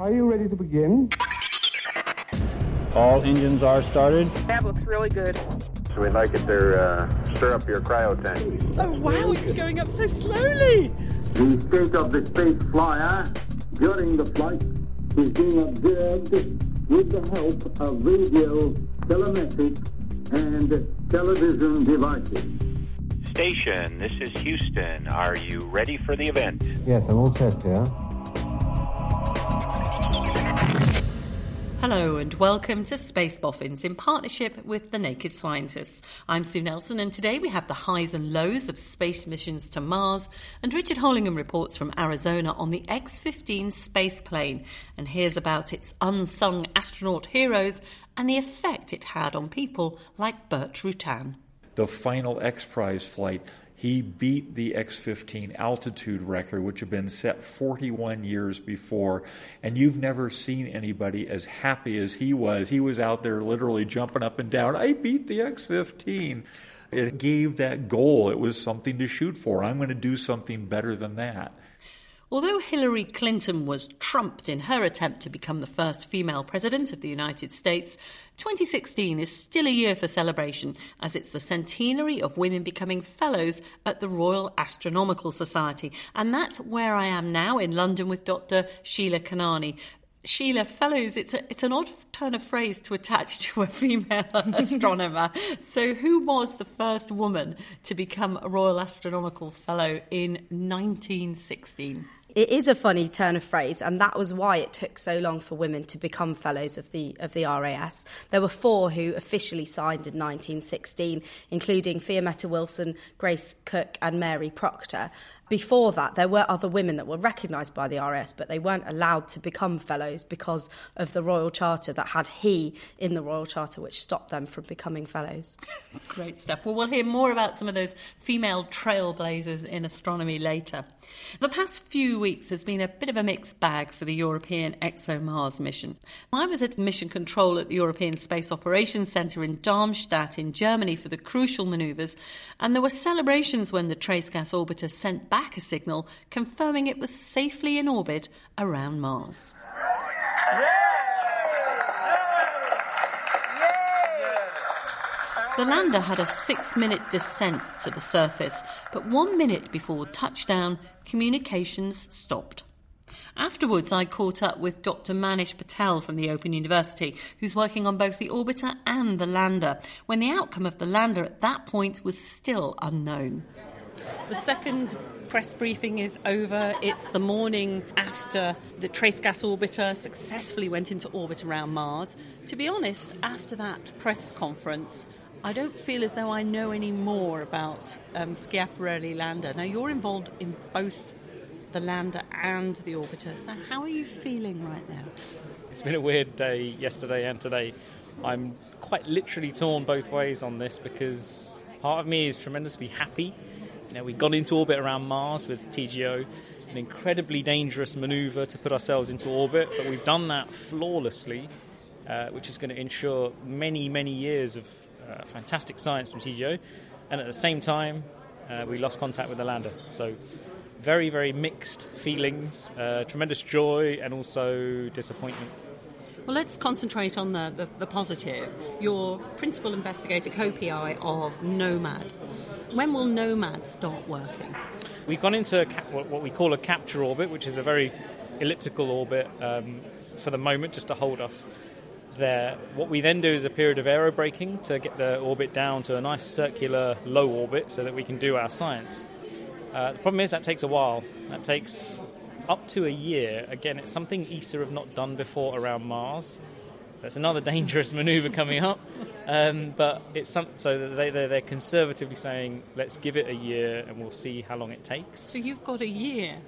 Are you ready to begin? All engines are started. That looks really good. So we'd like it to uh, stir up your cryo tank. Oh wow, it's going up so slowly. The state of the space flyer during the flight is being observed with the help of radio, telemetric, and television devices. Station, this is Houston. Are you ready for the event? Yes, I'm all set here. Hello and welcome to Space Boffins in partnership with the Naked Scientists. I'm Sue Nelson and today we have the highs and lows of space missions to Mars and Richard Hollingham reports from Arizona on the X-15 space plane and hears about its unsung astronaut heroes and the effect it had on people like Burt Rutan. The final X Prize flight he beat the X 15 altitude record, which had been set 41 years before. And you've never seen anybody as happy as he was. He was out there literally jumping up and down. I beat the X 15. It gave that goal. It was something to shoot for. I'm going to do something better than that. Although Hillary Clinton was trumped in her attempt to become the first female president of the United States, 2016 is still a year for celebration as it's the centenary of women becoming fellows at the Royal Astronomical Society. And that's where I am now in London with Dr. Sheila Kanani, Sheila Fellows, it's a, it's an odd turn of phrase to attach to a female astronomer. So, who was the first woman to become a Royal Astronomical Fellow in 1916? It is a funny turn of phrase, and that was why it took so long for women to become fellows of the of the RAS. There were four who officially signed in 1916, including Fiammetta Wilson, Grace Cook, and Mary Proctor. Before that, there were other women that were recognised by the RS, but they weren't allowed to become fellows because of the Royal Charter that had he in the Royal Charter, which stopped them from becoming fellows. Great stuff. Well, we'll hear more about some of those female trailblazers in astronomy later. The past few weeks has been a bit of a mixed bag for the European ExoMars mission. I was at mission control at the European Space Operations Centre in Darmstadt in Germany for the crucial manoeuvres, and there were celebrations when the trace gas orbiter sent back back a signal confirming it was safely in orbit around Mars. The lander had a six minute descent to the surface, but one minute before touchdown, communications stopped. Afterwards, I caught up with Dr. Manish Patel from the Open University, who's working on both the orbiter and the lander, when the outcome of the lander at that point was still unknown. The second press briefing is over. It's the morning after the Trace Gas Orbiter successfully went into orbit around Mars. To be honest, after that press conference, I don't feel as though I know any more about um, Schiaparelli lander. Now, you're involved in both the lander and the orbiter, so how are you feeling right now? It's been a weird day yesterday and today. I'm quite literally torn both ways on this because part of me is tremendously happy you we got into orbit around Mars with TGO, an incredibly dangerous maneuver to put ourselves into orbit, but we've done that flawlessly, uh, which is going to ensure many, many years of uh, fantastic science from TGO. And at the same time, uh, we lost contact with the lander. So, very, very mixed feelings, uh, tremendous joy, and also disappointment. Well, let's concentrate on the, the, the positive. Your principal investigator, co PI of NOMAD. When will Nomad start working? We've gone into cap- what we call a capture orbit, which is a very elliptical orbit, um, for the moment just to hold us there. What we then do is a period of aerobraking to get the orbit down to a nice circular low orbit so that we can do our science. Uh, the problem is that takes a while. That takes up to a year. Again, it's something ESA have not done before around Mars. So it's another dangerous maneuver coming up. Um, but it's some, so they, they're, they're conservatively saying, let's give it a year and we'll see how long it takes. So you've got a year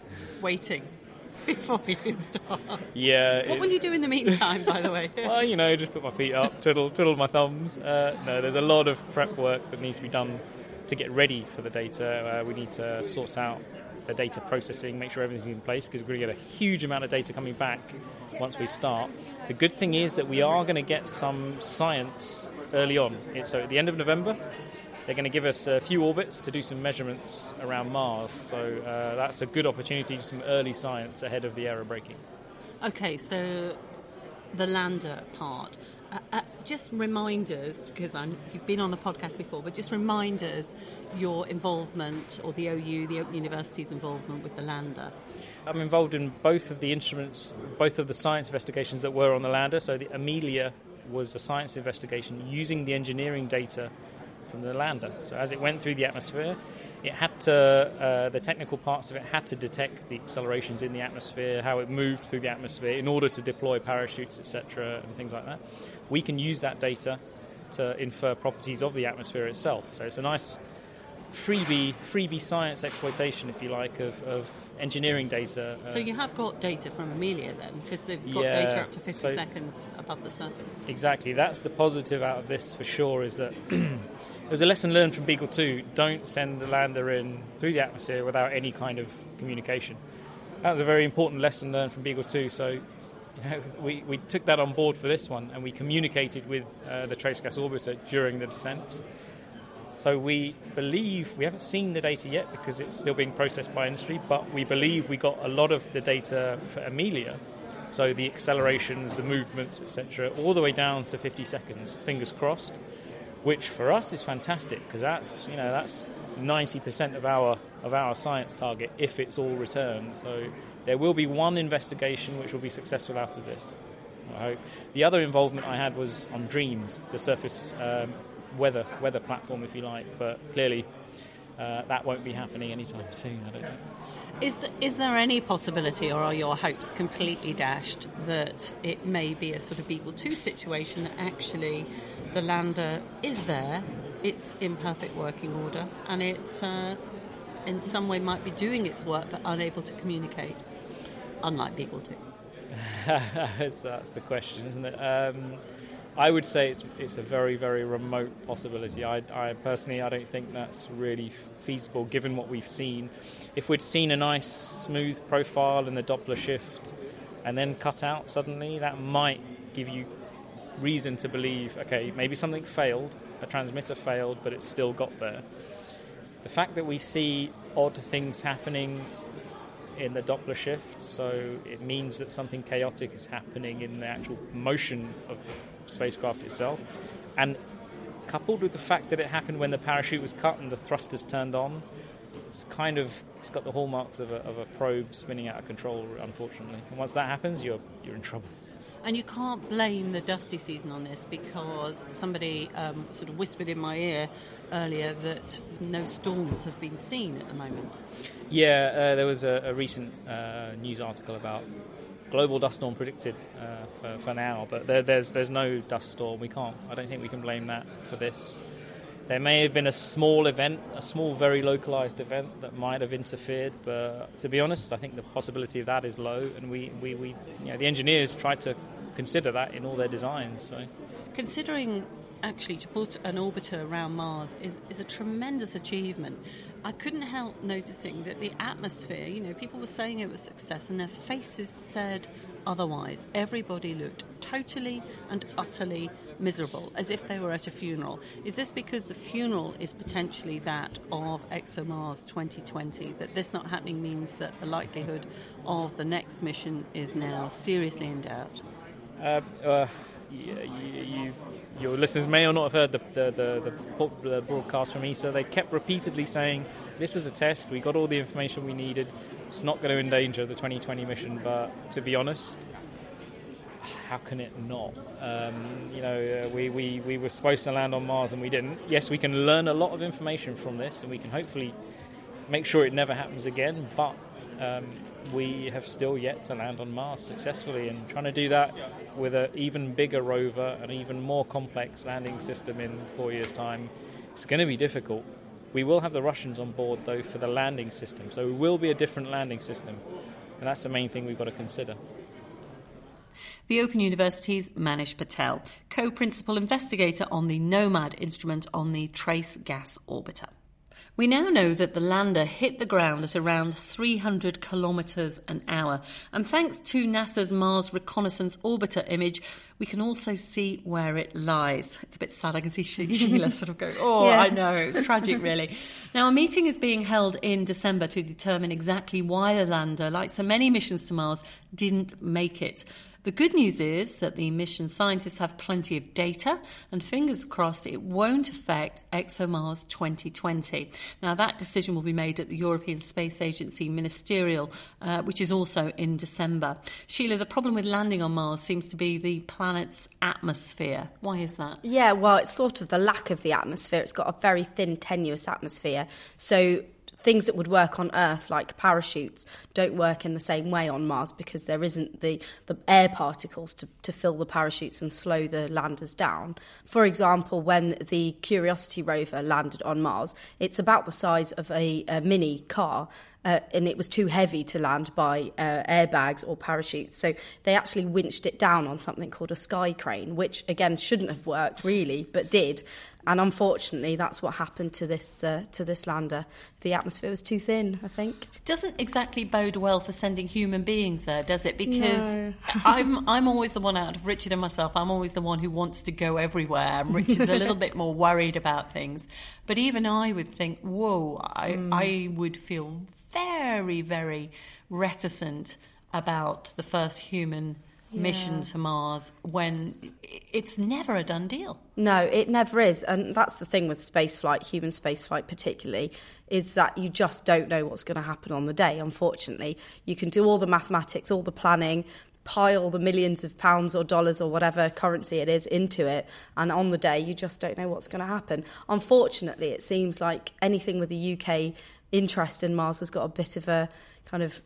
waiting before you start. Yeah. What will you do in the meantime, by the way? well, you know, just put my feet up, twiddle, twiddle my thumbs. Uh, no, there's a lot of prep work that needs to be done to get ready for the data. Uh, we need to sort out the data processing, make sure everything's in place because we're going to get a huge amount of data coming back once we start. The good thing is that we are going to get some science early on. So at the end of November, they're going to give us a few orbits to do some measurements around Mars. So uh, that's a good opportunity to do some early science ahead of the aerobraking. Okay, so the lander part. Uh, uh, just remind us, because you've been on the podcast before, but just remind us your involvement, or the OU, the Open University's involvement with the lander. I'm involved in both of the instruments, both of the science investigations that were on the lander. So the Amelia was a science investigation using the engineering data from the lander. So as it went through the atmosphere, it had to uh, the technical parts of it had to detect the accelerations in the atmosphere, how it moved through the atmosphere in order to deploy parachutes, etc., and things like that. We can use that data to infer properties of the atmosphere itself. So it's a nice freebie freebie science exploitation, if you like, of, of engineering data. So you have got data from Amelia then, because they've got Yeah, data up to 50 so- seconds above the surface. Exactly. That's the positive out of this for sure. Is that there's a lesson learned from Beagle 2. Don't send the lander in through the atmosphere without any kind of communication. That was a very important lesson learned from Beagle 2. So. You know, we, we took that on board for this one and we communicated with uh, the Trace Gas Orbiter during the descent. So we believe, we haven't seen the data yet because it's still being processed by industry, but we believe we got a lot of the data for Amelia. So the accelerations, the movements, etc., all the way down to 50 seconds, fingers crossed, which for us is fantastic because that's, you know, that's 90% of our of our science target if it's all returned. So there will be one investigation which will be successful out of this. I hope. The other involvement I had was on Dreams, the surface um, weather weather platform, if you like. But clearly, uh, that won't be happening anytime soon. I don't think. Is, th- is there any possibility, or are your hopes completely dashed, that it may be a sort of Beagle 2 situation that actually the lander is there, it's in perfect working order, and it uh, in some way might be doing its work but unable to communicate, unlike Beagle 2? so that's the question, isn't it? Um, I would say it's it's a very very remote possibility. I, I personally I don't think that's really feasible given what we've seen. If we'd seen a nice smooth profile in the Doppler shift and then cut out suddenly, that might give you reason to believe okay maybe something failed, a transmitter failed, but it still got there. The fact that we see odd things happening in the Doppler shift, so it means that something chaotic is happening in the actual motion of the spacecraft itself. And coupled with the fact that it happened when the parachute was cut and the thrusters turned on, it's kind of it's got the hallmarks of a, of a probe spinning out of control, unfortunately. And once that happens, you're you're in trouble. And you can't blame the dusty season on this because somebody um, sort of whispered in my ear earlier that no storms have been seen at the moment. Yeah, uh, there was a, a recent uh, news article about global dust storm predicted uh, for, for now, but there, there's there's no dust storm. We can't. I don't think we can blame that for this. There may have been a small event, a small, very localized event that might have interfered, but to be honest, I think the possibility of that is low, and we, we, we you know, the engineers tried to consider that in all their designs. So. Considering actually to put an orbiter around Mars is, is a tremendous achievement. I couldn't help noticing that the atmosphere, you know, people were saying it was success and their faces said otherwise. Everybody looked totally and utterly miserable, as if they were at a funeral. Is this because the funeral is potentially that of ExoMars 2020, that this not happening means that the likelihood of the next mission is now seriously in doubt? Uh, uh, you, you, your listeners may or not have heard the, the, the, the, broadcast from ESA. They kept repeatedly saying this was a test, we got all the information we needed, it's not going to endanger the 2020 mission. But to be honest, how can it not? Um, you know, uh, we, we, we were supposed to land on Mars and we didn't. Yes, we can learn a lot of information from this and we can hopefully make sure it never happens again, but um, we have still yet to land on Mars successfully. And trying to do that with an even bigger rover, an even more complex landing system in four years' time, it's going to be difficult. We will have the Russians on board, though, for the landing system, so it will be a different landing system. And that's the main thing we've got to consider. The Open University's Manish Patel, co principal investigator on the NOMAD instrument on the Trace Gas Orbiter. We now know that the lander hit the ground at around 300 kilometres an hour, and thanks to NASA's Mars Reconnaissance Orbiter image, we can also see where it lies. It's a bit sad. I can see Sheila sort of going, Oh, yeah. I know, it's tragic, really. Now, a meeting is being held in December to determine exactly why the lander, like so many missions to Mars, didn't make it. The good news is that the mission scientists have plenty of data, and fingers crossed it won't affect ExoMars 2020. Now, that decision will be made at the European Space Agency Ministerial, uh, which is also in December. Sheila, the problem with landing on Mars seems to be the planet's atmosphere. Why is that? Yeah, well, it's sort of the lack of the atmosphere. It's got a very thin, tenuous atmosphere. So things that would work on Earth, like parachutes, don't work in the same way on Mars because there isn't the, the air particles to, to fill the parachutes and slow the landers down. For example, when the Curiosity rover landed on Mars, it's about the size of a, a mini car. Uh, and it was too heavy to land by uh, airbags or parachutes. So they actually winched it down on something called a sky crane, which again shouldn't have worked really, but did. And unfortunately, that's what happened to this uh, to this lander. The atmosphere was too thin, I think. Doesn't exactly bode well for sending human beings there, does it? Because no. I'm I'm always the one out of Richard and myself. I'm always the one who wants to go everywhere, and Richard's a little bit more worried about things. But even I would think, whoa, I mm. I would feel very very reticent about the first human yeah. mission to Mars when it's never a done deal. No, it never is. And that's the thing with spaceflight, human spaceflight particularly, is that you just don't know what's going to happen on the day, unfortunately. You can do all the mathematics, all the planning, pile the millions of pounds or dollars or whatever currency it is into it and on the day you just don't know what's going to happen unfortunately it seems like anything with the UK interest in Mars has got a bit of a kind of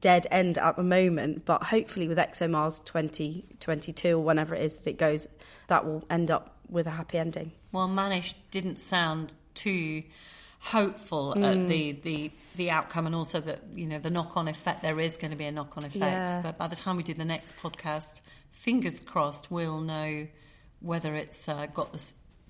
dead end at the moment, but hopefully with ExoMars 2022 or whenever it is that it goes, that will end up with a happy ending. Well, Manish didn't sound too hopeful mm. at the, the the outcome and also that you know the knock on effect there is going to be a knock on effect yeah. but by the time we do the next podcast fingers crossed we'll know whether it's uh, got the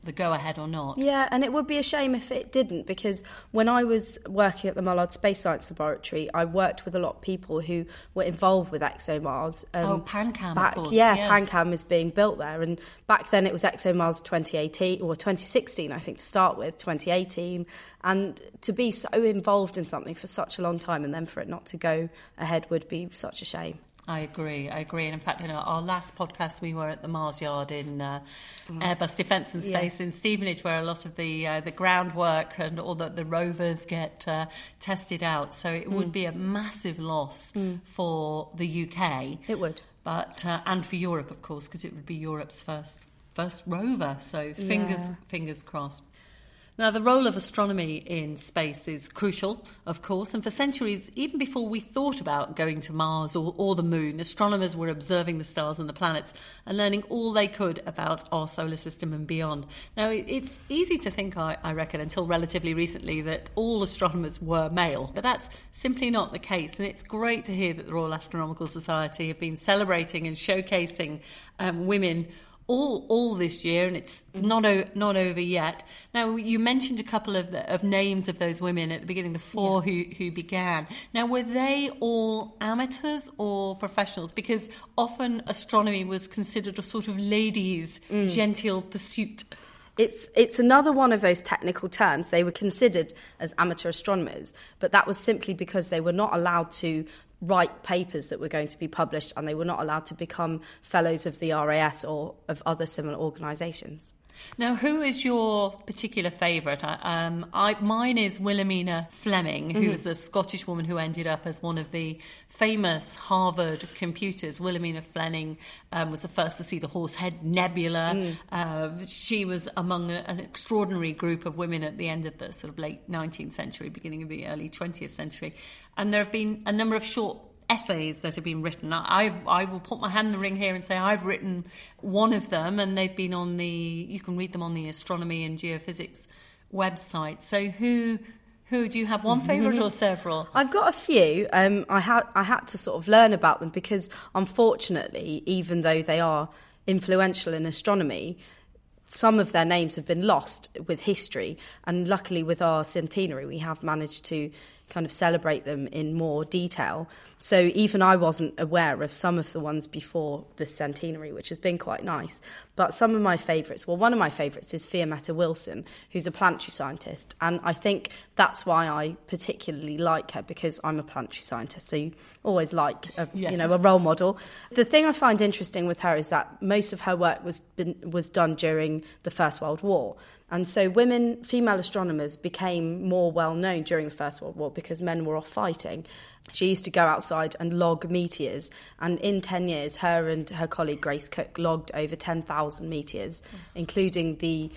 the go ahead or not. Yeah, and it would be a shame if it didn't because when I was working at the Mullard Space Science Laboratory, I worked with a lot of people who were involved with ExoMars. Um, oh, PanCam, back, course, Yeah, yes. PanCam is being built there, and back then it was ExoMars 2018 or 2016, I think, to start with, 2018, and to be so involved in something for such a long time and then for it not to go ahead would be such a shame. I agree. I agree. And in fact, in our, our last podcast, we were at the Mars Yard in uh, mm. Airbus Defence and Space yeah. in Stevenage, where a lot of the uh, the groundwork and all the, the rovers get uh, tested out. So it mm. would be a massive loss mm. for the UK. It would, but uh, and for Europe, of course, because it would be Europe's first first rover. So fingers yeah. fingers crossed. Now, the role of astronomy in space is crucial, of course, and for centuries, even before we thought about going to Mars or, or, the moon, astronomers were observing the stars and the planets and learning all they could about our solar system and beyond. Now, it's easy to think, I, I reckon, until relatively recently, that all astronomers were male, but that's simply not the case, and it's great to hear that the Royal Astronomical Society have been celebrating and showcasing um, women all all this year, and it's mm-hmm. not o- not over yet. Now, you mentioned a couple of the, of names of those women at the beginning, the four yeah. who who began. Now, were they all amateurs or professionals? Because often astronomy was considered a sort of ladies' mm. genteel pursuit. It's it's another one of those technical terms. They were considered as amateur astronomers, but that was simply because they were not allowed to write papers that were going to be published and they were not allowed to become fellows of the RAS or of other similar organisations. Now, who is your particular favourite? Um, I, mine is Wilhelmina Fleming, mm-hmm. who's a Scottish woman who ended up as one of the famous Harvard computers. Wilhelmina Fleming um, was the first to see the Horsehead Nebula. Mm. Uh, she was among a, an extraordinary group of women at the end of the sort of late 19th century, beginning of the early 20th century. And there have been a number of short essays that have been written. I, I will put my hand in the ring here and say I've written one of them, and they've been on the. You can read them on the astronomy and geophysics website. So who who do you have one favourite or several? I've got a few. Um, I had I had to sort of learn about them because unfortunately, even though they are influential in astronomy, some of their names have been lost with history. And luckily, with our centenary, we have managed to kind of celebrate them in more detail. So even I wasn't aware of some of the ones before the centenary, which has been quite nice. But some of my favourites, well, one of my favourites is Fiammetta Wilson, who's a planetary scientist. And I think that's why I particularly like her, because I'm a planetary scientist. So you always like, a, yes. you know, a role model. The thing I find interesting with her is that most of her work was, been, was done during the First World War. And so women, female astronomers, became more well known during the First World War because men were off fighting. She used to go outside and log meteors, and in 10 years, her and her colleague Grace Cook logged over 10,000 meteors, including the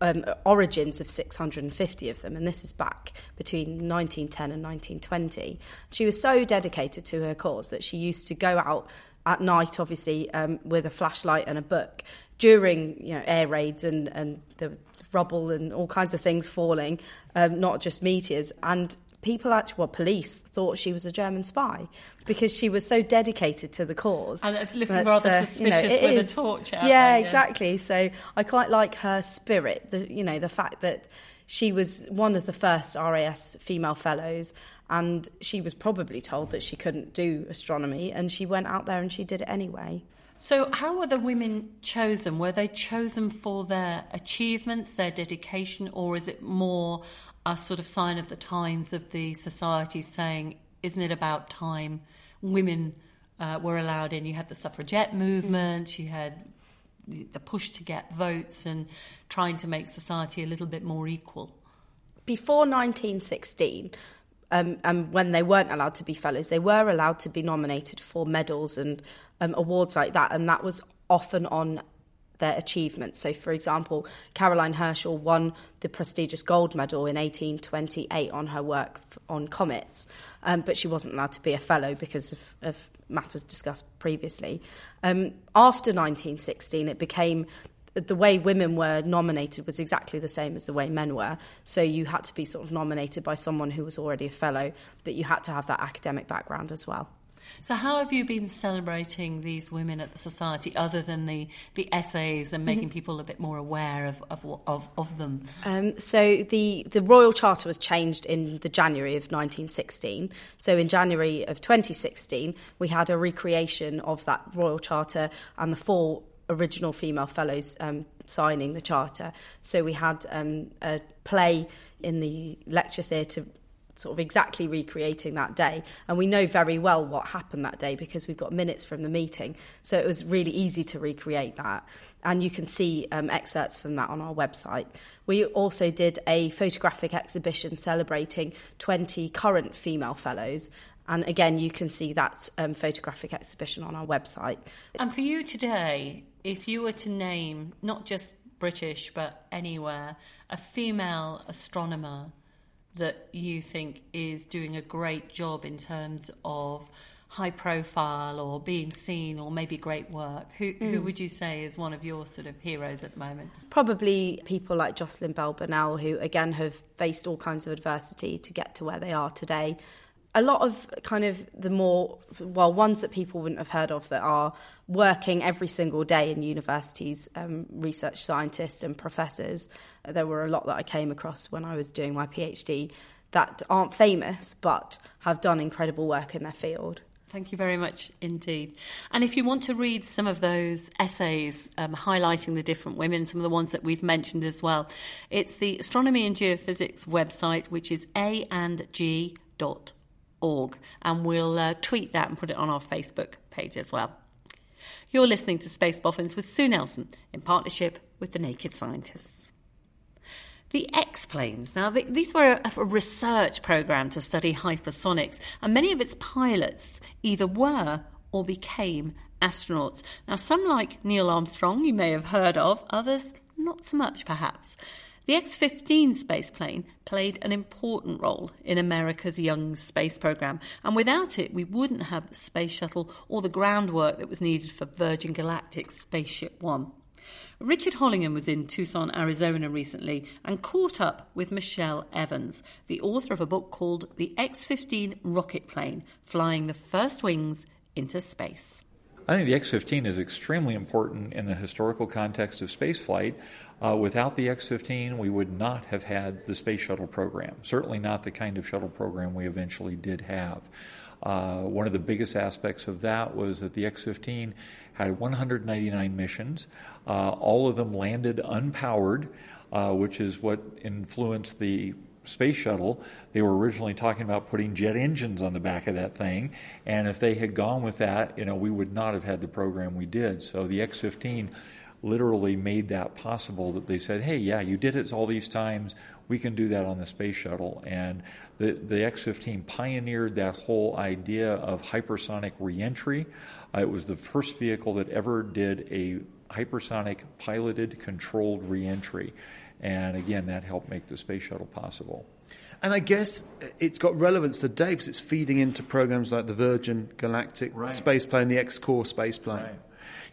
um, origins of 650 of them, and this is back between 1910 and 1920. She was so dedicated to her cause that she used to go out at night, obviously, um, with a flashlight and a book during you know air raids and and the rubble and all kinds of things falling, um, not just meteors. And people actually, well, police thought she was a German spy because she was so dedicated to the cause. And it's looking rather uh, suspicious you know, with is, a torch Yeah, there, exactly. So I quite like her spirit, the, you know, the fact that she was one of the first RAS female fellows and she was probably told that she couldn't do astronomy and she went out there and she did it anyway. So, how were the women chosen? Were they chosen for their achievements, their dedication, or is it more a sort of sign of the times of the society saying, isn't it about time women uh, were allowed in? You had the suffragette movement, mm. you had the push to get votes, and trying to make society a little bit more equal. Before 1916, um, and when they weren't allowed to be fellows, they were allowed to be nominated for medals and um, awards like that, and that was often on their achievements. So, for example, Caroline Herschel won the prestigious gold medal in 1828 on her work on comets, um, but she wasn't allowed to be a fellow because of, of matters discussed previously. Um, after 1916, it became the way women were nominated was exactly the same as the way men were. So you had to be sort of nominated by someone who was already a fellow, but you had to have that academic background as well. So, how have you been celebrating these women at the society, other than the, the essays and making mm-hmm. people a bit more aware of of, of, of them? Um, so, the the royal charter was changed in the January of 1916. So, in January of 2016, we had a recreation of that royal charter and the four original female fellows um, signing the charter. So we had um, a play in the lecture theatre sort of exactly recreating that day. And we know very well what happened that day because we've got minutes from the meeting. So it was really easy to recreate that. And you can see um, excerpts from that on our website. We also did a photographic exhibition celebrating 20 current female fellows and again, you can see that um, photographic exhibition on our website. And for you today, if you were to name not just British but anywhere a female astronomer that you think is doing a great job in terms of high profile or being seen or maybe great work. Who, mm. who would you say is one of your sort of heroes at the moment? Probably people like Jocelyn Bell Burnell who again have faced all kinds of adversity to get to where they are today a lot of kind of the more well ones that people wouldn't have heard of that are working every single day in universities um, research scientists and professors there were a lot that i came across when i was doing my phd that aren't famous but have done incredible work in their field Thank you very much indeed. And if you want to read some of those essays um, highlighting the different women, some of the ones that we've mentioned as well, it's the Astronomy and Geophysics website, which is a and g dot org, and we'll uh, tweet that and put it on our Facebook page as well. You're listening to Space Boffins with Sue Nelson in partnership with the Naked Scientists. The X planes. Now, these were a, a research program to study hypersonics, and many of its pilots either were or became astronauts. Now, some like Neil Armstrong, you may have heard of, others not so much perhaps. The X 15 spaceplane played an important role in America's young space program, and without it, we wouldn't have the space shuttle or the groundwork that was needed for Virgin Galactic's Spaceship One. Richard Hollingham was in Tucson, Arizona recently and caught up with Michelle Evans, the author of a book called The X 15 Rocket Plane Flying the First Wings into Space. I think the X 15 is extremely important in the historical context of spaceflight. Uh, without the X 15, we would not have had the space shuttle program, certainly not the kind of shuttle program we eventually did have. Uh, one of the biggest aspects of that was that the X 15 had 199 missions. Uh, all of them landed unpowered, uh, which is what influenced the space shuttle, they were originally talking about putting jet engines on the back of that thing. And if they had gone with that, you know, we would not have had the program we did. So the X 15 literally made that possible that they said, hey, yeah, you did it all these times. We can do that on the space shuttle. And the, the X 15 pioneered that whole idea of hypersonic reentry. Uh, it was the first vehicle that ever did a hypersonic piloted controlled reentry. And again, that helped make the space shuttle possible. And I guess it's got relevance today because it's feeding into programs like the Virgin Galactic right. space plane, the XCOR space plane. Right.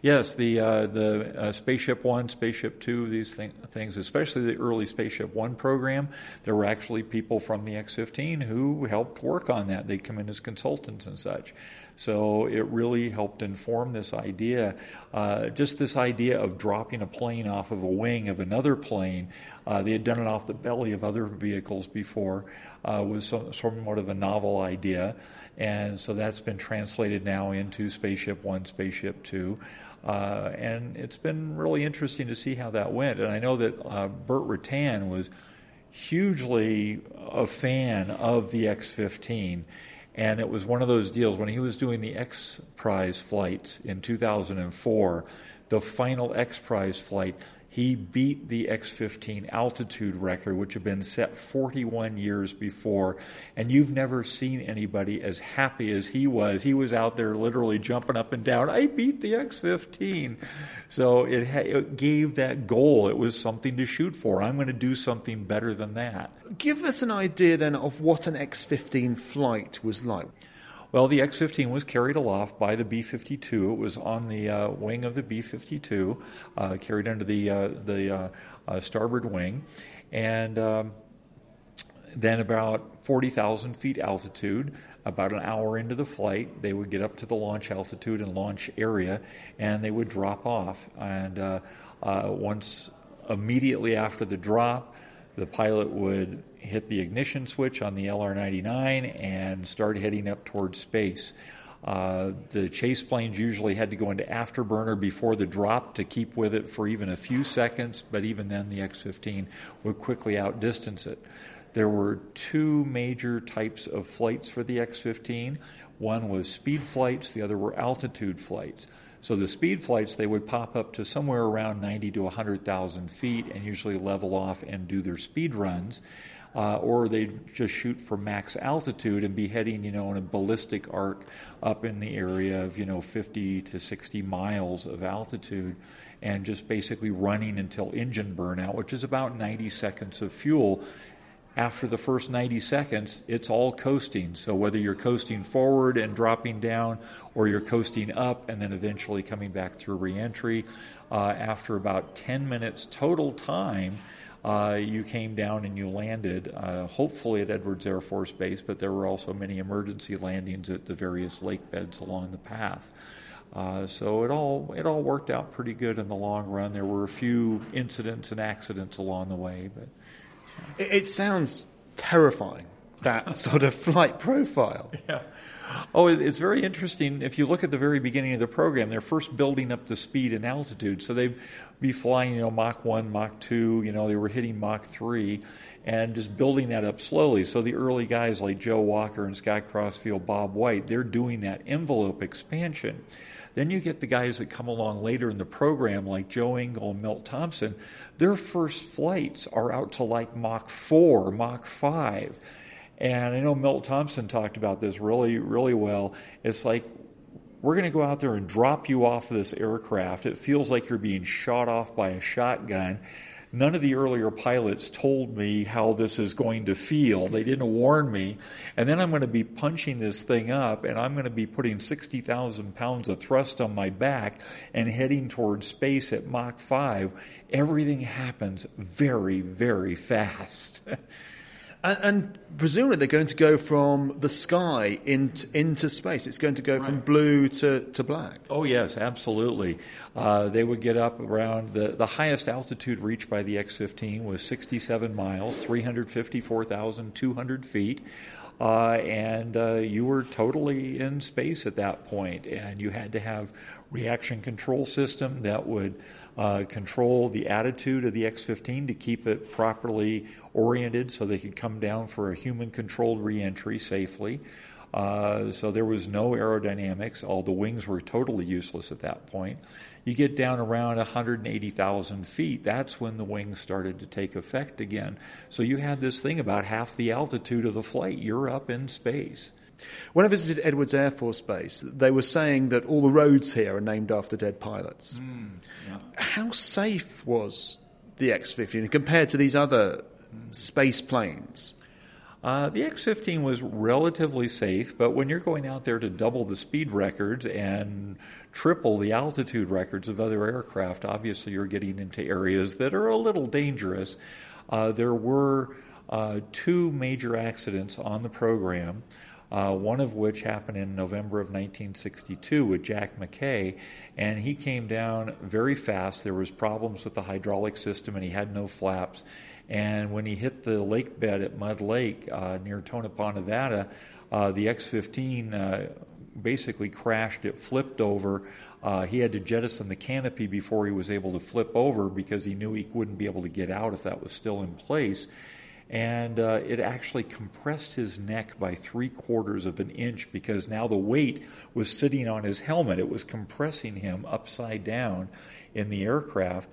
Yes, the uh, the uh, Spaceship One, Spaceship Two, these th- things, especially the early Spaceship One program, there were actually people from the X-15 who helped work on that. They come in as consultants and such. So it really helped inform this idea, uh, just this idea of dropping a plane off of a wing of another plane. Uh, they had done it off the belly of other vehicles before, uh, was some, somewhat of a novel idea. And so that's been translated now into Spaceship One, Spaceship Two. Uh, and it's been really interesting to see how that went. And I know that uh, Burt Rutan was hugely a fan of the X 15. And it was one of those deals when he was doing the X Prize flight in 2004, the final X Prize flight he beat the X 15 altitude record, which had been set 41 years before. And you've never seen anybody as happy as he was. He was out there literally jumping up and down. I beat the X 15. So it, ha- it gave that goal. It was something to shoot for. I'm going to do something better than that. Give us an idea then of what an X 15 flight was like. Well, the X 15 was carried aloft by the B 52. It was on the uh, wing of the B 52, uh, carried under the, uh, the uh, uh, starboard wing. And um, then, about 40,000 feet altitude, about an hour into the flight, they would get up to the launch altitude and launch area, and they would drop off. And uh, once immediately after the drop, the pilot would hit the ignition switch on the LR99 and start heading up towards space. Uh, the chase planes usually had to go into afterburner before the drop to keep with it for even a few seconds, but even then the X 15 would quickly outdistance it. There were two major types of flights for the X 15. One was speed flights, the other were altitude flights. So the speed flights, they would pop up to somewhere around 90 to 100,000 feet and usually level off and do their speed runs uh, or they'd just shoot for max altitude and be heading, you know, in a ballistic arc up in the area of, you know, 50 to 60 miles of altitude and just basically running until engine burnout, which is about 90 seconds of fuel. After the first 90 seconds, it's all coasting. So whether you're coasting forward and dropping down, or you're coasting up and then eventually coming back through reentry, uh, after about 10 minutes total time, uh, you came down and you landed, uh, hopefully at Edwards Air Force Base, but there were also many emergency landings at the various lake beds along the path. Uh, so it all it all worked out pretty good in the long run. There were a few incidents and accidents along the way, but it, it sounds terrifying that sort of flight profile. Yeah. Oh, it's very interesting. If you look at the very beginning of the program, they're first building up the speed and altitude. So they'd be flying, you know, Mach 1, Mach 2, you know, they were hitting Mach 3 and just building that up slowly. So the early guys like Joe Walker and Scott Crossfield, Bob White, they're doing that envelope expansion. Then you get the guys that come along later in the program, like Joe Engle and Milt Thompson. Their first flights are out to like Mach 4, Mach 5 and I know Milt Thompson talked about this really, really well. It's like we're going to go out there and drop you off of this aircraft. It feels like you're being shot off by a shotgun. None of the earlier pilots told me how this is going to feel. They didn't warn me. And then I'm going to be punching this thing up, and I'm going to be putting 60,000 pounds of thrust on my back and heading towards space at Mach 5. Everything happens very, very fast. And, and, presumably they're going to go from the sky into, into space. It's going to go right. from blue to, to black. Oh, yes, absolutely. Uh, they would get up around the, the highest altitude reached by the X 15 was 67 miles, 354,200 feet. Uh, and uh, you were totally in space at that point, and you had to have reaction control system that would uh, control the attitude of the X 15 to keep it properly oriented so they could come down for a human controlled reentry safely. Uh, so there was no aerodynamics. All the wings were totally useless at that point. You get down around 180,000 feet, that's when the wings started to take effect again. So you had this thing about half the altitude of the flight. You're up in space. When I visited Edwards Air Force Base, they were saying that all the roads here are named after dead pilots. Mm, yeah. How safe was the X 15 compared to these other space planes? Uh, the X 15 was relatively safe, but when you're going out there to double the speed records and triple the altitude records of other aircraft, obviously you're getting into areas that are a little dangerous. Uh, there were uh, two major accidents on the program uh, one of which happened in November of 1962 with Jack McKay, and he came down very fast. There was problems with the hydraulic system, and he had no flaps. And when he hit the lake bed at Mud Lake uh, near Tonopah, Nevada, uh, the X-15 uh, basically crashed. It flipped over. Uh, he had to jettison the canopy before he was able to flip over because he knew he wouldn't be able to get out if that was still in place and uh, it actually compressed his neck by three quarters of an inch because now the weight was sitting on his helmet. It was compressing him upside down in the aircraft.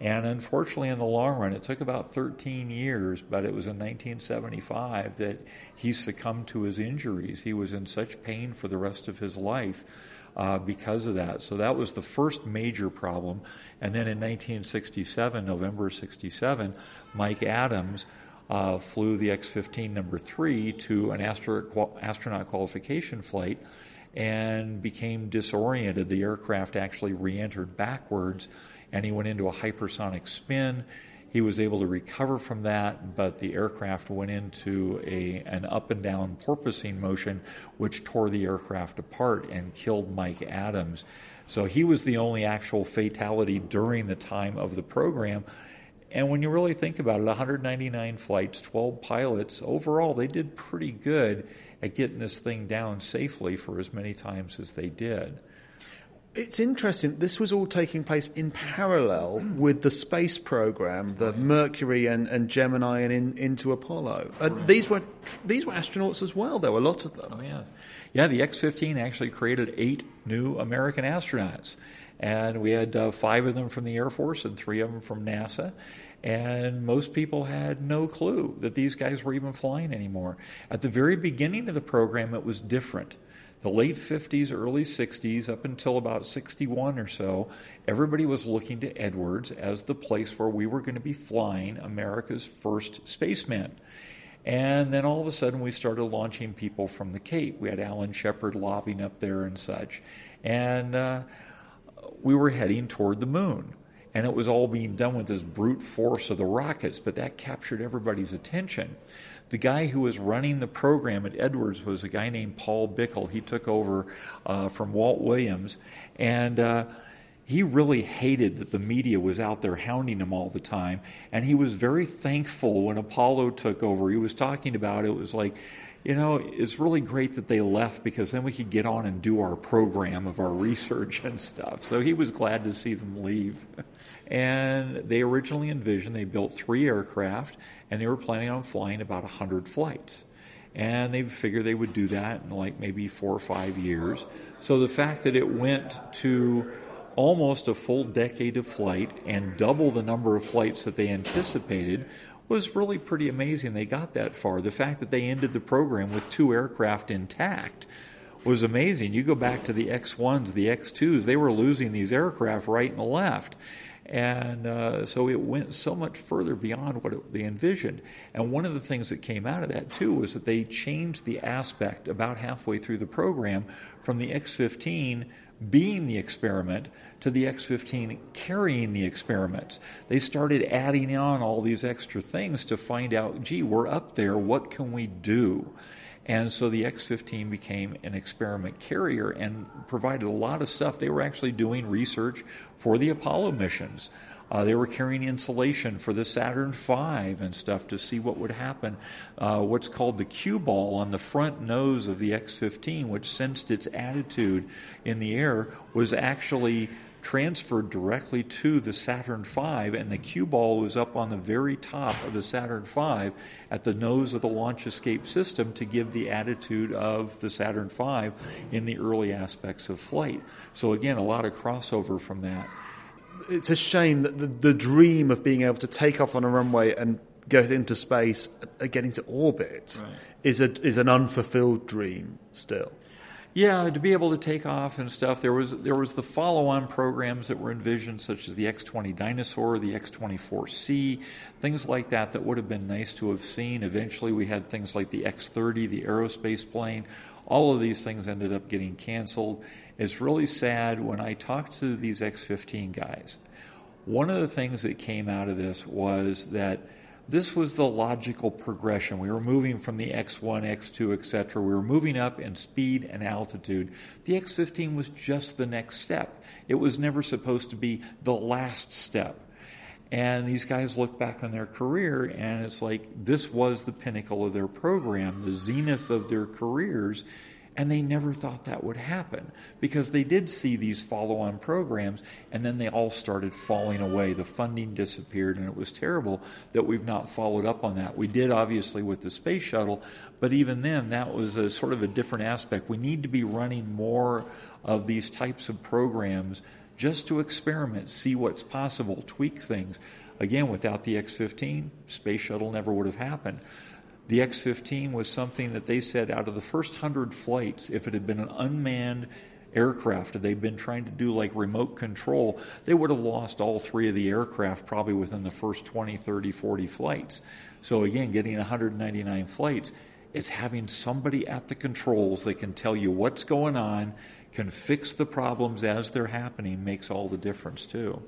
And unfortunately, in the long run, it took about 13 years, but it was in 1975 that he succumbed to his injuries. He was in such pain for the rest of his life uh, because of that. So that was the first major problem. And then in 1967, November 67, Mike Adams uh, flew the X 15 number three to an astro- astronaut qualification flight and became disoriented. The aircraft actually re entered backwards and he went into a hypersonic spin. He was able to recover from that, but the aircraft went into a, an up and down porpoising motion, which tore the aircraft apart and killed Mike Adams. So he was the only actual fatality during the time of the program. And when you really think about it, 199 flights, 12 pilots, overall, they did pretty good at getting this thing down safely for as many times as they did. It's interesting. This was all taking place in parallel with the space program, the Mercury and, and Gemini, and in, into Apollo. Uh, these were these were astronauts as well. There were a lot of them. Oh yes, yeah. The X-15 actually created eight new American astronauts, and we had uh, five of them from the Air Force and three of them from NASA. And most people had no clue that these guys were even flying anymore. At the very beginning of the program, it was different. The late 50s, early 60s, up until about 61 or so, everybody was looking to Edwards as the place where we were going to be flying America's first spaceman. And then all of a sudden, we started launching people from the Cape. We had Alan Shepard lobbying up there and such. And uh, we were heading toward the moon and it was all being done with this brute force of the rockets, but that captured everybody's attention. The guy who was running the program at Edwards was a guy named Paul Bikle. He took over uh, from Walt Williams, and uh, he really hated that the media was out there hounding him all the time. And he was very thankful when Apollo took over. He was talking about it was like, you know, it's really great that they left because then we could get on and do our program of our research and stuff. So he was glad to see them leave. And they originally envisioned they built three aircraft and they were planning on flying about 100 flights. And they figured they would do that in like maybe four or five years. So the fact that it went to almost a full decade of flight and double the number of flights that they anticipated was really pretty amazing. They got that far. The fact that they ended the program with two aircraft intact was amazing. You go back to the X 1s, the X 2s, they were losing these aircraft right and left. And uh, so it went so much further beyond what it, they envisioned. And one of the things that came out of that, too, was that they changed the aspect about halfway through the program from the X 15 being the experiment to the X 15 carrying the experiments. They started adding on all these extra things to find out, gee, we're up there, what can we do? And so the X 15 became an experiment carrier and provided a lot of stuff. They were actually doing research for the Apollo missions. Uh, they were carrying insulation for the Saturn V and stuff to see what would happen. Uh, what's called the Q-ball on the front nose of the X 15, which sensed its attitude in the air, was actually transferred directly to the Saturn V, and the Q-ball was up on the very top of the Saturn V at the nose of the launch escape system to give the attitude of the Saturn V in the early aspects of flight. So, again, a lot of crossover from that it's a shame that the, the dream of being able to take off on a runway and go into space and get into orbit right. is a is an unfulfilled dream still. Yeah, to be able to take off and stuff. There was there was the follow-on programs that were envisioned, such as the X-20 Dyna-Soar, the X-24C, things like that. That would have been nice to have seen. Eventually, we had things like the X-30, the aerospace plane. All of these things ended up getting canceled. It's really sad when I talked to these X15 guys. One of the things that came out of this was that this was the logical progression. We were moving from the X1, X2, etc. We were moving up in speed and altitude. The X15 was just the next step. It was never supposed to be the last step. And these guys look back on their career, and it's like this was the pinnacle of their program, the zenith of their careers. And they never thought that would happen because they did see these follow on programs and then they all started falling away. The funding disappeared and it was terrible that we've not followed up on that. We did obviously with the space shuttle, but even then that was a sort of a different aspect. We need to be running more of these types of programs just to experiment, see what's possible, tweak things. Again, without the X 15, space shuttle never would have happened. The X 15 was something that they said out of the first 100 flights, if it had been an unmanned aircraft, if they'd been trying to do like remote control, they would have lost all three of the aircraft probably within the first 20, 30, 40 flights. So, again, getting 199 flights, it's having somebody at the controls that can tell you what's going on, can fix the problems as they're happening, makes all the difference, too.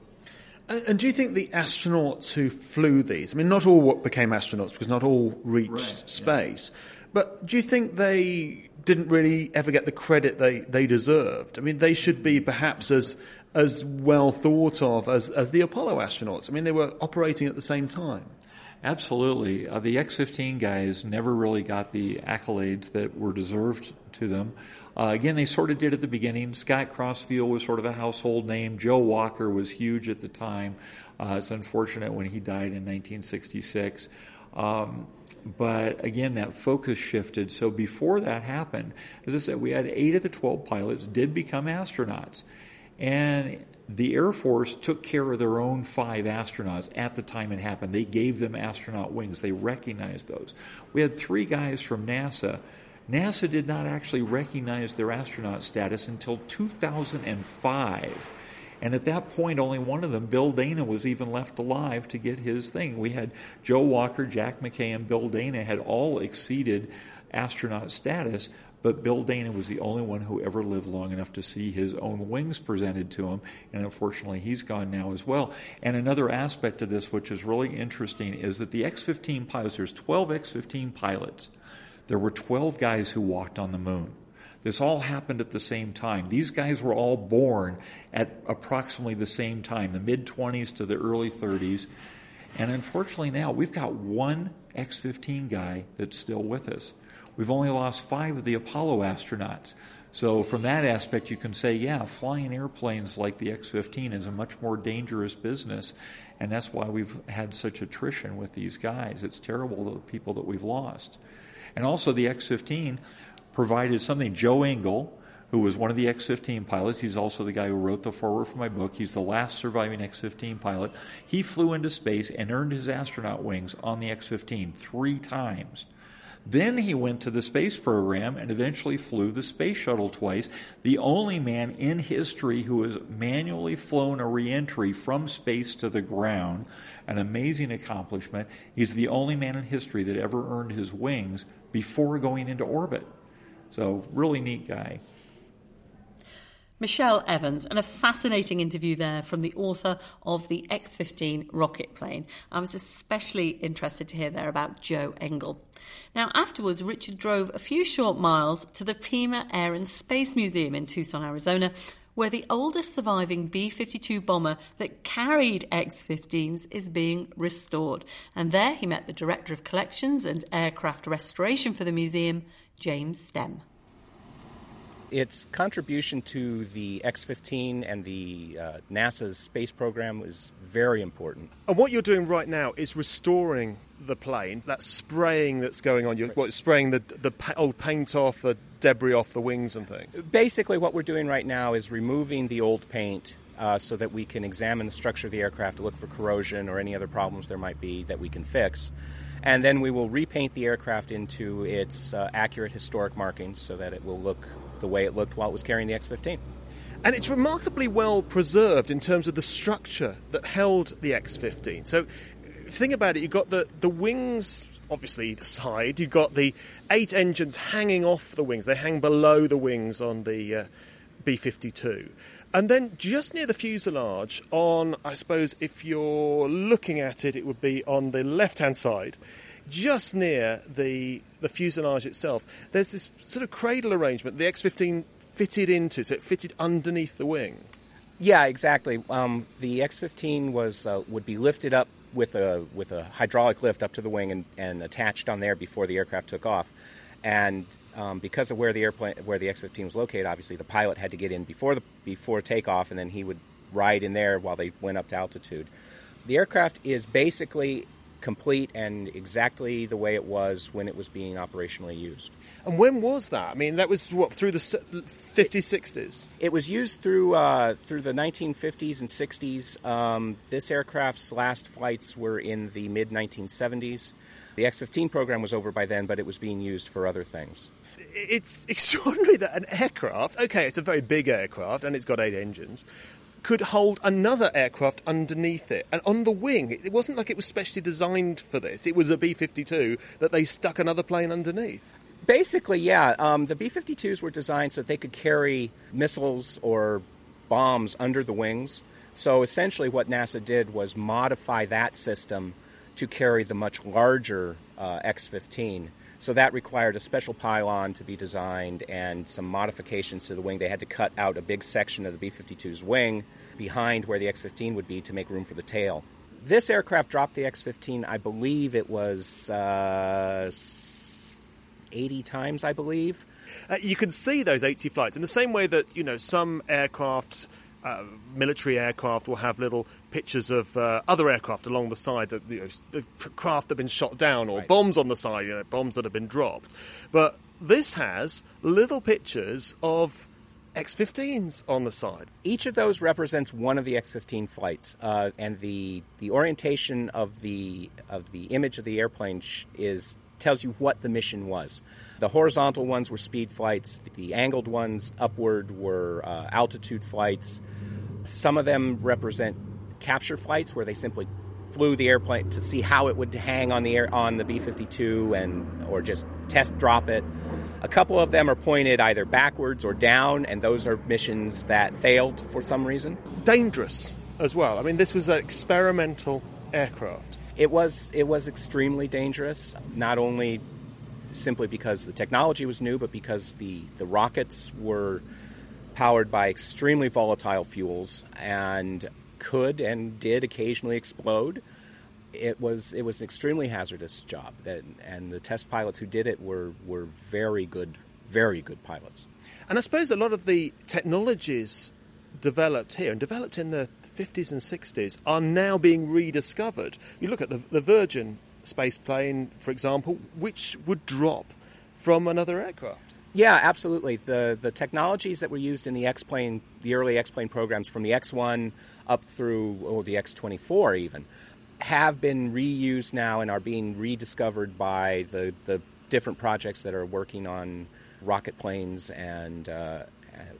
And, do you think the astronauts who flew these, I mean, not all became astronauts because not all reached right, space, yeah. but do you think they didn't really ever get the credit they, they deserved? I mean, they should be perhaps as as well thought of as, as the Apollo astronauts. I mean, they were operating at the same time. Absolutely. Uh, the X 15 guys never really got the accolades that were deserved to them. Uh, again, they sort of did at the beginning. Scott Crossfield was sort of a household name. Joe Walker was huge at the time. Uh, it's unfortunate when he died in 1966. Um, but again, that focus shifted. So before that happened, as I said, we had eight of the 12 pilots did become astronauts. And the Air Force took care of their own five astronauts at the time it happened. They gave them astronaut wings, they recognized those. We had three guys from NASA NASA did not actually recognize their astronaut status until 2005. And at that point, only one of them, Bill Dana, was even left alive to get his thing. We had Joe Walker, Jack McKay, and Bill Dana had all exceeded astronaut status, but Bill Dana was the only one who ever lived long enough to see his own wings presented to him, and unfortunately, he's gone now as well. And another aspect of this, which is really interesting, is that the X 15 pilots, there's 12 X 15 pilots there were 12 guys who walked on the moon. This all happened at the same time. These guys were all born at approximately the same time, the mid 20s to the early 30s. And unfortunately, now we've got one X 15 guy that's still with us. We've only lost five of the Apollo astronauts. So, from that aspect, you can say, yeah, flying airplanes like the X 15 is a much more dangerous business, and that's why we've had such attrition with these guys. It's terrible, the people that we've lost. And also, the X 15 provided something. Joe Engle, who was one of the X 15 pilots, he's also the guy who wrote the foreword for my book. He's the last surviving X 15 pilot. He flew into space and earned his astronaut wings on the X 15 three times. Then he went to the space program and eventually flew the space shuttle twice, the only man in history who has manually flown a reentry from space to the ground. An amazing accomplishment. He's the only man in history that ever earned his wings before going into orbit. So, really neat guy. Michelle Evans, and a fascinating interview there from the author of the X 15 rocket plane. I was especially interested to hear there about Joe Engle. Now, afterwards, Richard drove a few short miles to the Pima Air and Space Museum in Tucson, Arizona, where the oldest surviving B 52 bomber that carried X 15s is being restored. And there he met the Director of Collections and Aircraft Restoration for the museum, James Stemm its contribution to the X 15 and the uh, NASA's space program is very important. And what you're doing right now is restoring the plane, that spraying that's going on. You're what, spraying the, the old paint off, the debris off the wings and things. Basically, what we're doing right now is removing the old paint uh, so that we can examine the structure of the aircraft to look for corrosion or any other problems there might be that we can fix. And then we will repaint the aircraft into its uh, accurate historic markings so that it will look the way it looked while it was carrying the X 15. And it's remarkably well preserved in terms of the structure that held the X 15. So, think about it you've got the, the wings, obviously, the side, you've got the eight engines hanging off the wings, they hang below the wings on the uh, B 52. And then just near the fuselage, on, I suppose, if you're looking at it, it would be on the left hand side just near the the fuselage itself, there's this sort of cradle arrangement the X-15 fitted into, so it fitted underneath the wing. Yeah, exactly. Um, the X-15 was uh, would be lifted up with a with a hydraulic lift up to the wing and, and attached on there before the aircraft took off, and um, because of where the airplane where the X-15 was located, obviously the pilot had to get in before the before takeoff, and then he would ride in there while they went up to altitude. The aircraft is basically complete and exactly the way it was when it was being operationally used. And when was that? I mean, that was what through the 50s, 60s. It was used through uh, through the 1950s and 60s. Um, this aircraft's last flights were in the mid 1970s. The X-15 program was over by then, but it was being used for other things. It's extraordinary that an aircraft, okay, it's a very big aircraft and it's got eight engines, could hold another aircraft underneath it. And on the wing, it wasn't like it was specially designed for this. It was a B 52 that they stuck another plane underneath. Basically, yeah. Um, the B 52s were designed so that they could carry missiles or bombs under the wings. So essentially, what NASA did was modify that system to carry the much larger uh, X 15. So that required a special pylon to be designed and some modifications to the wing. They had to cut out a big section of the B 52's wing behind where the X 15 would be to make room for the tail. This aircraft dropped the X 15, I believe it was uh, 80 times, I believe. Uh, you can see those 80 flights in the same way that, you know, some aircraft. Uh, military aircraft will have little pictures of uh, other aircraft along the side that you know, craft that have been shot down or right. bombs on the side, you know, bombs that have been dropped. But this has little pictures of X-15s on the side. Each of those represents one of the X-15 flights, uh, and the the orientation of the of the image of the airplane is tells you what the mission was. The horizontal ones were speed flights. The angled ones upward were uh, altitude flights. Some of them represent capture flights, where they simply flew the airplane to see how it would hang on the air on the B-52 and or just test drop it. A couple of them are pointed either backwards or down, and those are missions that failed for some reason. Dangerous as well. I mean, this was an experimental aircraft. It was. It was extremely dangerous. Not only simply because the technology was new, but because the the rockets were powered by extremely volatile fuels and could and did occasionally explode. it was it was an extremely hazardous job, that, and the test pilots who did it were were very good, very good pilots. And I suppose a lot of the technologies developed here and developed in the 50s and 60s are now being rediscovered. You look at the, the Virgin space plane, for example, which would drop from another aircraft. Yeah, absolutely. The the technologies that were used in the X plane, the early X plane programs, from the X one up through oh, the X twenty four even, have been reused now and are being rediscovered by the the different projects that are working on rocket planes and uh,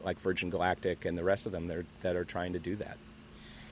like Virgin Galactic and the rest of them that are, that are trying to do that.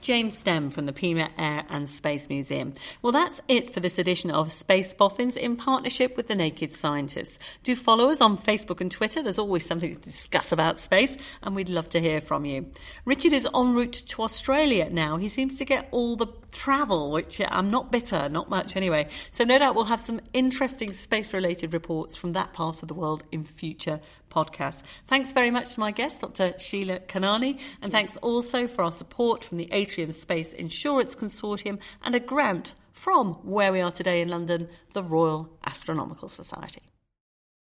James Stemm from the Pima Air and Space Museum. Well, that's it for this edition of Space Boffins in partnership with the Naked Scientists. Do follow us on Facebook and Twitter. There's always something to discuss about space, and we'd love to hear from you. Richard is en route to Australia now. He seems to get all the travel, which uh, I'm not bitter, not much anyway. So, no doubt we'll have some interesting space related reports from that part of the world in future podcast. Thanks very much to my guest, Dr. Sheila Kanani, and thanks also for our support from the Atrium Space Insurance Consortium and a grant from where we are today in London, the Royal Astronomical Society.